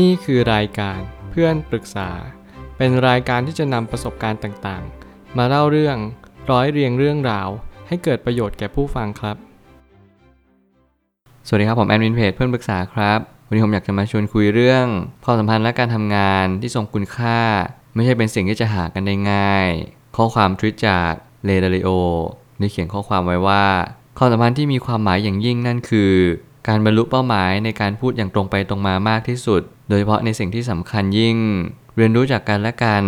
นี่คือรายการเพื่อนปรึกษา เป็นรายการที่จะนำประสบการณ์ต่างๆ มาเล่าเรื่องร้อยเรียงเรื่องราว ให้เกิดประโยชน์แก่ผู้ฟังครับ สวัสดีครับ ผมแอดมินเพจเพื่อนปรึกษาครับ วันนี้ผมอยากจะมาชวนคุยเรื่องความสัมพันธ์และการทำงานที่ทรงคุณค่า ไม่ใช่เป็นสิ่งที่จะหากันได้ง่าย ข้อความทวิตจากเลดาริโอได้เขียนข้อความไว้ว่าความสัมพันธ์ที่มีความหมายอย่างยิ่งนั่นคือ การบรรลุเป้าหมายในการพูดอย่างตรงไปตรงมามากที่สุด ดยเฉพาะในสิ่งที่สำคัญยิ่ง เรียนรู้จากกันและกัน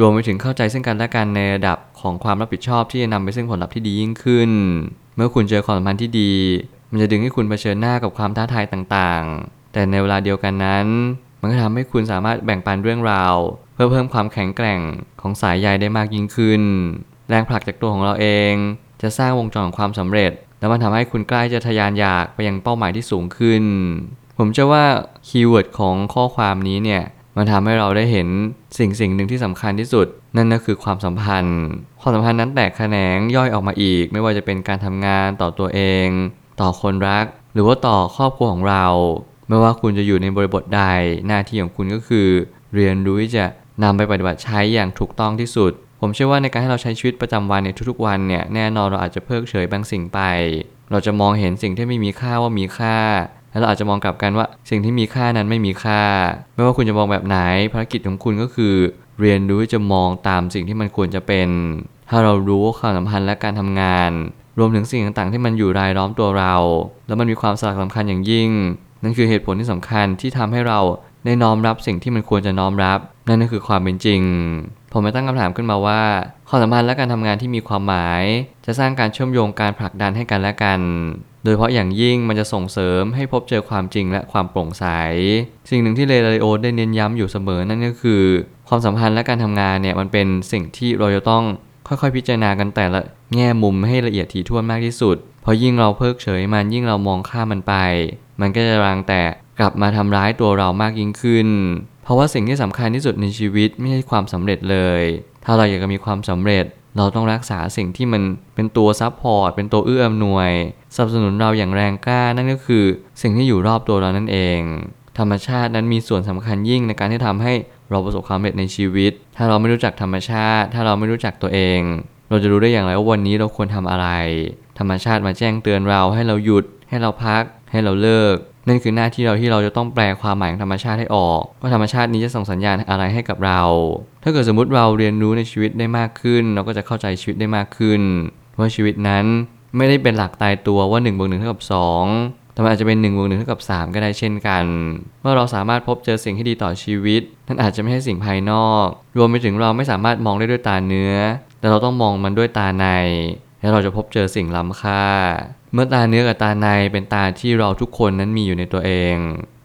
รวมไปถึงเข้าใจซึ่งกันและกันในระดับของความรับผิดชอบที่จะนำไปซึ่งผลลัพธ์ที่ดียิ่งขึ้น เมื่อคุณเจอความสัมพันธ์ที่ดี มันจะดึงให้คุณเผชิญหน้ากับความท้าทายต่างๆ แต่ในเวลาเดียวกันนั้น มันก็ทำให้คุณสามารถแบ่งปันเรื่องราว เพื่อเพิ่มความแข็งแกร่งของสายใยได้มากยิ่งขึ้น แรงผลักจากตัวของเราเอง จะสร้างวงจรของความสำเร็จ แล้วมันทำให้คุณใกล้จะทะยานอยากไปยังเป้าหมายที่สูงขึ้น ผมเชื่อว่าคีย์เวิร์ดของข้อความนี้เนี่ยมันทำให้เราได้เห็นสิ่งสิ่งหนึ่งที่สำคัญที่สุด นั่นก็คือความสัมพันธ์ ความสัมพันธ์นั้นแตกแขนงย่อยออกมาอีก ไม่ว่าจะเป็นการทำงานต่อตัวเอง ต่อคนรัก หรือว่าต่อครอบครัวของเรา ไม่ว่าคุณจะอยู่ในบริบทใดหน้าที่ของคุณก็คือ เรียนรู้ที่จะนำไปปฏิบัติใช้อย่างถูกต้องที่สุด ผมเชื่อว่าในการให้เราใช้ชีวิตประจำวันในทุกๆวันเนี่ยแน่นอนเราอาจจะเพิกเฉยบางสิ่งไป เราจะมองเห็นสิ่งที่ไม่มีค่าว่ามีค่า แล้วเราอาจจะมองกลับกันว่า สิ่งที่มีค่านั้นไม่มีค่า ไม่ว่าคุณจะมองแบบไหนภารกิจของคุณก็คือ เรียนรู้ที่จะมองตามสิ่งที่มันควรจะเป็น ถ้าเรารู้ความสัมพันธ์และการทำงาน รวมถึงสิ่งต่างๆ ที่มันอยู่รายล้อมตัวเรา แล้วมันมีความสำคัญอย่างยิ่ง นั่นคือเหตุผลที่สำคัญที่ทำให้เราได้น้อมรับสิ่งที่มันควรจะน้อมรับ นั่นก็คือความเป็นจริง ผมไปตั้งคำถามขึ้นมาว่าความสัมพันธ์และการทำงานที่มีความหมาย จะสร้างการเชื่อมโยงการผลักดันให้กันและกัน โดยเฉพาะอย่างยิ่งมันจะส่งเสริมให้พบเจอความจริงและความโปร่งใส สิ่งหนึ่งที่เลดาริโอได้เน้นย้ำอยู่เสมอนั่นก็คือ ความสัมพันธ์และการทำงานเนี่ยมันเป็นสิ่งที่เราจะต้องค่อยๆ พิจารณากันแต่ละแง่มุมให้ละเอียดถี่ถ้วนมากที่สุด เพราะยิ่งเราเพิกเฉยมันยิ่งเรามองข้ามมันไป มันก็จะรังแต่กลับมาทำร้ายตัวเรามากยิ่งขึ้น เพราะว่าสิ่งที่สำคัญที่สุดในชีวิตไม่ใช่ความสำเร็จเลย ถ้าเราอยากจะมีความสำเร็จ เราต้องรักษาสิ่งที่มันเป็นตัวซับพอร์ตเป็นตัวเอื้ออำนวยสนับสนุนเราอย่างแรงกล้านั่นก็คือสิ่งที่อยู่รอบตัวเรานั่นเอง ธรรมชาตินั้นมีส่วนสำคัญยิ่งในการที่ทำให้เราประสบความสำเร็จในชีวิต ถ้าเราไม่รู้จักธรรมชาติ ถ้าเราไม่รู้จักตัวเอง เราจะรู้ได้อย่างไรว่าวันนี้เราควรทำอะไร ธรรมชาติมาแจ้งเตือนเราให้เราหยุด ให้เราพัก ให้เราเลิก นั่นคือหน้าที่เราที่เราจะต้องแปลความหมายของธรรมชาติให้ออกว่าธรรมชาตินี้จะส่งสัญญาณอะไรให้กับเรา ถ้าเกิดสมมติเราเรียนรู้ในชีวิตได้มากขึ้น เราก็จะเข้าใจชีวิตได้มากขึ้นว่าชีวิตนั้นไม่ได้เป็นหลักตายตัวว่า1นบวกหนึ่งเท่ากับ2แต่มันอาจจะเป็น1นบวกหนึ่งเท่ากับ 3 ก็ได้เช่นกันเมื่อเราสามารถพบเจอสิ่งที่ดีต่อชีวิตนั่นอาจจะไม่ใช่สิ่งภายนอก รวมไปถึงเราไม่สามารถมองได้ด้วยตาเนื้อ แต่เราต้องมองมันด้วยตาใน แล้วเราจะพบเจอสิ่งล้ำค่า เมื่อตาเนื้อกับตาในเป็นตาที่เราทุกคนนั้นมีอยู่ในตัวเอง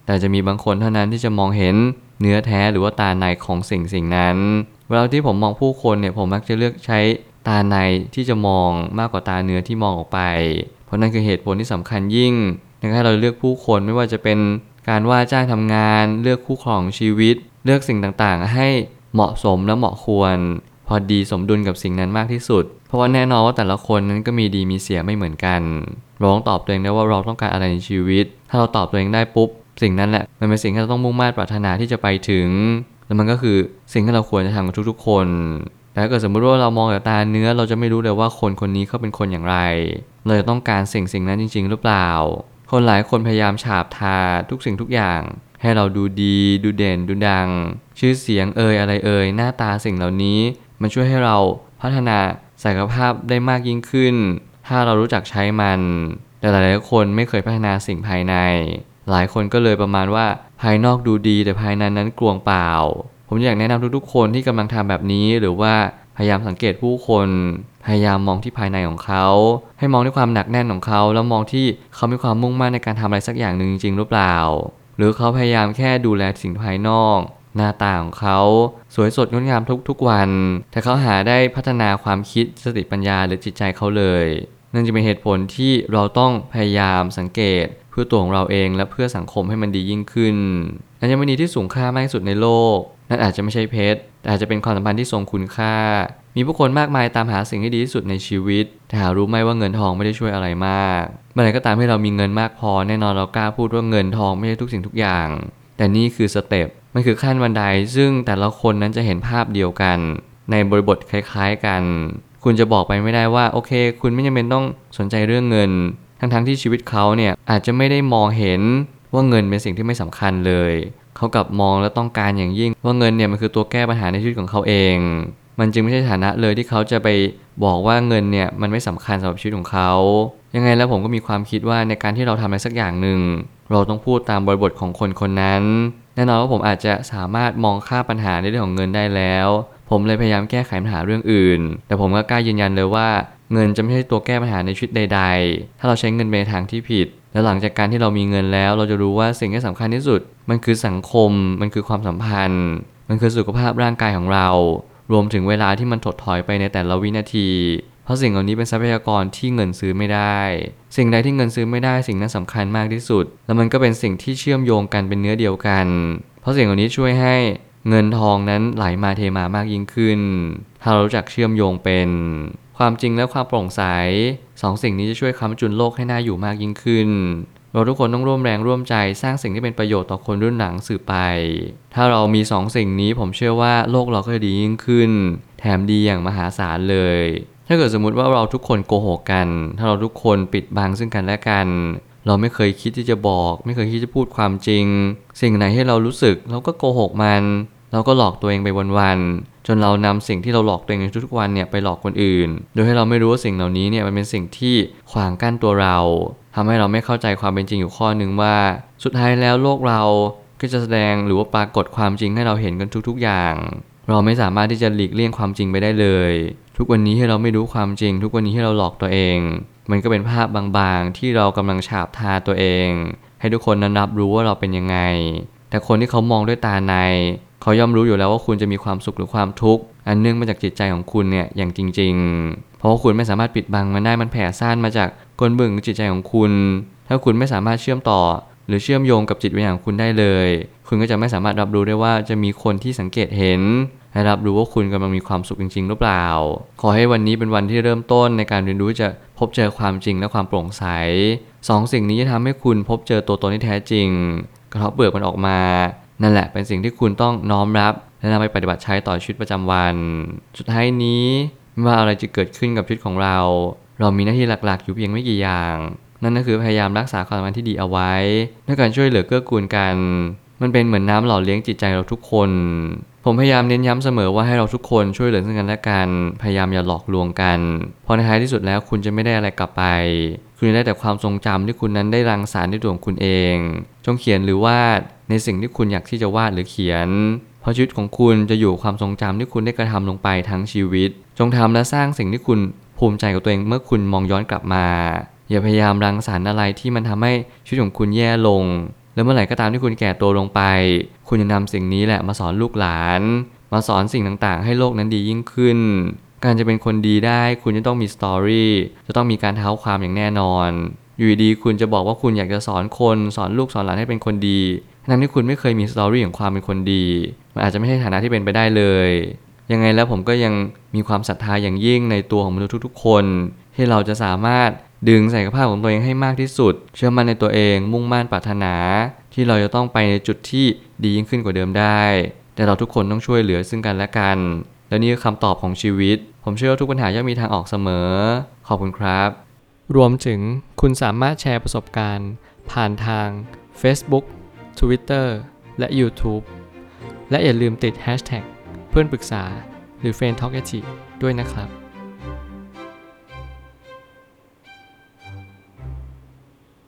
แต่จะมีบางคนเท่านั้นที่จะมองเห็นเนื้อแท้หรือว่าตาในของสิ่งสิ่งนั้น เวลาที่ผมมองผู้คนเนี่ยผมมักจะเลือกใช้ตาในที่จะมองมากกว่าตาเนื้อที่มองออกไป เพราะนั่นคือเหตุผลที่สำคัญยิ่งในการเราเลือกผู้คนไม่ว่าจะเป็นการว่าจ้างทำงาน เลือกคู่ครองชีวิต เลือกสิ่งต่างๆ ให้เหมาะสมและเหมาะควร พอดีสมดุลกับสิ่งนั้นมากที่สุด เพราะว่าแน่นอนว่าแต่ละคนนั้นก็มีดีมีเสียไม่เหมือนกันเราต้องตอบตัวเองได้ว่าเราต้องการอะไรในชีวิต ถ้าเราตอบตัวเองได้ปุ๊บ สิ่งนั้นแหละมันเป็นสิ่งที่เราต้องมุ่งมั่นปรารถนาที่จะไปถึง แล้วมันก็คือสิ่งที่เราควรจะทำกับทุกๆ คนแต่ถ้าเกิดสมมติว่าเรามองแต่ตาเนื้อเราจะไม่รู้เลยว่าคนคนนี้เขาเป็นคนอย่างไรเราจะต้องการสิ่งสิ่งนั้นจริง ๆ หรือเปล่า คนหลายคนพยายามฉาบทาทุกสิ่งทุกอย่าง ให้เราดูดี ดูเด่นดูดัง ชื่อเสียงเอ่ยอะไรเอ่ยหน้าตาสิ่งเหล่านี้ มันช่วยให้เราพัฒนาศักยภาพได้มากยิ่งขึ้น ถ้าเรารู้จักใช้มันแต่หลายๆคนไม่เคยพัฒนาสิ่งภายใน หลายคนก็เลยประมาณว่าภายนอกดูดีแต่ภายในนั้นกลวงเปล่า ผมอยากแนะนำทุกๆ คนที่กำลังทำแบบนี้หรือว่าพยายามสังเกตผู้คน พยายามมองที่ภายในของเขา ให้มองด้วยความหนักแน่นของเขา แล้วมองที่เขามีความมุ่งมั่นในการทำอะไรสักอย่างหนึ่งจริงหรือเปล่า หรือเขาพยายามแค่ดูแลสิ่งภายนอก หน้าตาของเขาสวยสดงดงามทุกๆวัน แต่เขาหาได้พัฒนาความคิดสติปัญญาหรือจิตใจเขาเลย นั่นจะเป็นเหตุผลที่เราต้องพยายามสังเกต เพื่อตัวของเราเองและเพื่อสังคมให้มันดียิ่งขึ้นอัญมณีที่สูงค่ามากที่สุดในโลก นั่นอาจจะไม่ใช่เพชรแต่อาจจะเป็นความสัมพันธ์ที่ทรงคุณค่า มีผู้คนมากมายตามหาสิ่งที่ดีที่สุดในชีวิต แต่หารู้ไหมว่าเงินทองไม่ได้ช่วยอะไรมากเมื่อไหร่ก็ตามให้เรามีเงินมากพอแน่นอนเรากล้าพูดว่าเงินทองไม่ใช่ทุกสิ่งทุกอย่าง แต่นี่คือสเต็ป มันคือขั้นบันไดซึ่งแต่ละคนนั้นจะเห็นภาพเดียวกัน ในบริบทคล้ายๆกัน คุณจะบอกไปไม่ได้ว่า โอเค คุณไม่จำเป็นต้องสนใจเรื่องเงิน ทั้งๆที่ชีวิตเขาเนี่ยอาจจะไม่ได้มองเห็นว่าเงินเป็นสิ่งที่ไม่สำคัญเลย เขากลับมองและต้องการอย่างยิ่ง ว่าเงินเนี่ยมันคือตัวแก้ปัญหาในชีวิตของเขาเอง มันจึงไม่ใช่ฐานะเลยที่เขาจะไปบอกว่าเงินเนี่ยมันไม่สำคัญสำหรับชีวิตของเขา ยังไงแล้วผมก็มีความคิดว่าในการที่เราทำอะไรสักอย่างหนึ่งเราต้องพูดตามบริบทของคนคนนั้น แน่นอนว่าผมอาจจะสามารถมองค่าปัญหาในเรื่องของเงินได้แล้ว ผมเลยพยายามแก้ไขปัญหาเรื่องอื่น แต่ผมก็กล้ายืนยันเลยว่า เงินจะไม่ใช่ตัวแก้ปัญหาในชีวิตใด ๆ ถ้าเราใช้เงินไปในทางที่ผิด และหลังจากการที่เรามีเงินแล้ว เราจะรู้ว่าสิ่งที่สำคัญที่สุด มันคือสังคม มันคือความสัมพันธ์ มันคือสุขภาพร่างกายของเรา รวมถึงเวลาที่มันถดถอยไปในแต่ละวินาที เพราะสิ่งเหล่านี้เป็นทรัพยากรที่เงินซื้อไม่ได้ สิ่งใดที่เงินซื้อไม่ได้สิ่งนั้นสำคัญมากที่สุด แล้วมันก็เป็นสิ่งที่เชื่อมโยงกันเป็นเนื้อเดียวกัน เพราะสิ่งเหล่านี้ช่วยให้เงินทองนั้นไหลมาเทมามากยิ่งขึ้น ถ้าเรารู้จักเชื่อมโยงเป็น ความจริงและความโปร่งใสสองสิ่งนี้จะช่วยค้ำจุนโลกให้น่าอยู่มากยิ่งขึ้น เราทุกคนต้องร่วมแรงร่วมใจสร้างสิ่งที่เป็นประโยชน์ต่อคนรุ่นหลังสืบไป ถ้าเรามีสองสิ่งนี้ผมเชื่อว่าโลกเราก็จะดียิ่งขึ้น แถมดีอย่างมหาศาลเลย ถ้าเกิดสมมุติว่าเราทุกคนโกหกกัน ถ้าเราทุกคนปิดบังซึ่งกันและกัน เราไม่เคยคิดที่จะบอก ไม่เคยคิดจะพูดความจริง สิ่งไหนให้เรารู้สึก เราก็โกหกมัน เราก็หลอกตัวเองไปวันๆจนเรานำสิ่งที่เราหลอกตัวเองในทุกๆวันเนี่ยไปหลอกคนอื่น โดยให้เราไม่รู้ว่าสิ่งเหล่านี้เนี่ยมันเป็นสิ่งที่ขวางกั้นตัวเราทำให้เราไม่เข้าใจความเป็นจริงอยู่ข้อหนึ่งว่า สุดท้ายแล้วโลกเราก็จะแสดงหรือว่าปรากฏความจริงให้เราเห็นกันทุกๆอย่าง เราไม่สามารถที่จะหลีกเลี่ยงความจริงไปได้เลย ทุกวันนี้ให้เราไม่รู้ความจริง ทุกวันนี้ให้เราหลอกตัวเอง มันก็เป็นภาพบางๆ ที่เรากำลังฉาบทาตัวเอง ให้ทุกคนนั้นรับรู้ว่าเราเป็นยังไง แต่คนที่เขามองด้วยตาใน เขาย่อมรู้อยู่แล้วว่าคุณจะมีความสุขหรือความทุกข์อันเนื่องมาจากจิตใจของคุณเนี่ยอย่างจริง ๆ เพราะว่าคุณไม่สามารถปิดบังมันได้มันแผ่ซ่านมาจากกลเบื้งจิตใจของคุณ ถ้าคุณไม่สามารถเชื่อมต่อ หรือเชื่อมโยงกับจิตวิญญาณของคุณได้เลย คุณก็จะไม่สามารถรับรู้ได้ว่าจะมีคนที่สังเกตเห็น และรับรู้ว่าคุณกำลังมีความสุขจริง ๆ หรือเปล่า ขอให้วันนี้เป็นวันที่เริ่มต้นในการเรียนรู้จะพบเจอความจริงและความโปร่งใสสองสิ่งนี้จะทำให้คุณพบเจอตัวตนที่แท้จริง กระเทาะเปลือกมันออกมา นั่นแหละเป็นสิ่งที่คุณต้องน้อมรับ และนำไปปฏิบัติใช้ต่อชีวิตประจำวัน สุดท้ายนี้ไม่ว่าอะไรจะเกิดขึ้นกับชีวิตของเรา เรามีหน้าที่หลักๆ อยู่เพียงไม่กี่อย่าง นั่นก็คือพยายามรักษาความสัมพันธ์ที่ดีเอาไว้ด้วยการช่วยเหลือเกื้อกูลกัน มันเป็นเหมือนน้ำหล่อเลี้ยงจิตใจเราทุกคน ผมพยายามเน้นย้ำเสมอว่าให้เราทุกคนช่วยเหลือซึ่งกันและกัน พยายามอย่าหลอกลวงกัน เพราะในท้ายที่สุดแล้วคุณจะไม่ได้อะไรกลับไป คุณจะได้แต่ความทรงจำที่คุณนั้นได้รังสรรค์ด้วยตัวของคุณเอง จงเขียนหรือวาดในสิ่งที่คุณอยากที่จะวาดหรือเขียน เพราะชีวิตของคุณจะอยู่ความทรงจำที่คุณได้กระทำลงไปทั้งชีวิต จงทำและสร้างสิ่งที่คุณภูมิใจกับตัวเองเมื่อคุณมองย้อนกลับมา อย่าพยายามรังสรรค์อะไรที่มันทำให้ชีวิตของคุณแย่ลง แล้วเมื่อไหร่ก็ตามที่คุณแก่ตัวลงไป คุณจะนำสิ่งนี้แหละมาสอนลูกหลาน มาสอนสิ่งต่างๆ ให้โลกนั้นดียิ่งขึ้น การจะเป็นคนดีได้คุณจะต้องมีสตอรี่จะต้องมีการเท้าความอย่างแน่นอน อยู่ดีๆคุณจะบอกว่าคุณอยากจะสอนคนสอนลูกสอนหลานให้เป็นคนดีทั้งที่คุณไม่เคยมีสตอรี่ของความเป็นคนดี มันอาจจะไม่ใช่ฐานะที่เป็นไปได้เลย ยังไงแล้วผมก็ยังมีความศรัทธาอย่างยิ่งในตัวของมนุษย์ทุกๆคน ที่เราจะสามารถ ดึงศักยภาพของตัวเองให้มากที่สุด เชื่อมั่นในตัวเองมุ่งมั่นปรารถนา ที่เราจะต้องไปในจุดที่ดียิ่งขึ้นกว่าเดิมได้ แต่เราทุกคนต้องช่วยเหลือซึ่งกันและกัน และนี่คือคำตอบของชีวิต ผมเชื่อว่าทุกปัญหาย่อมมีทางออกเสมอ ขอบคุณครับ รวมถึงคุณสามารถแชร์ประสบการณ์ ผ่านทาง Facebook Twitter และ YouTube และอย่าลืมติด Hashtag เพื่อนปรึกษาหรือ f r ร e n d t a l k a ด้วยนะครับ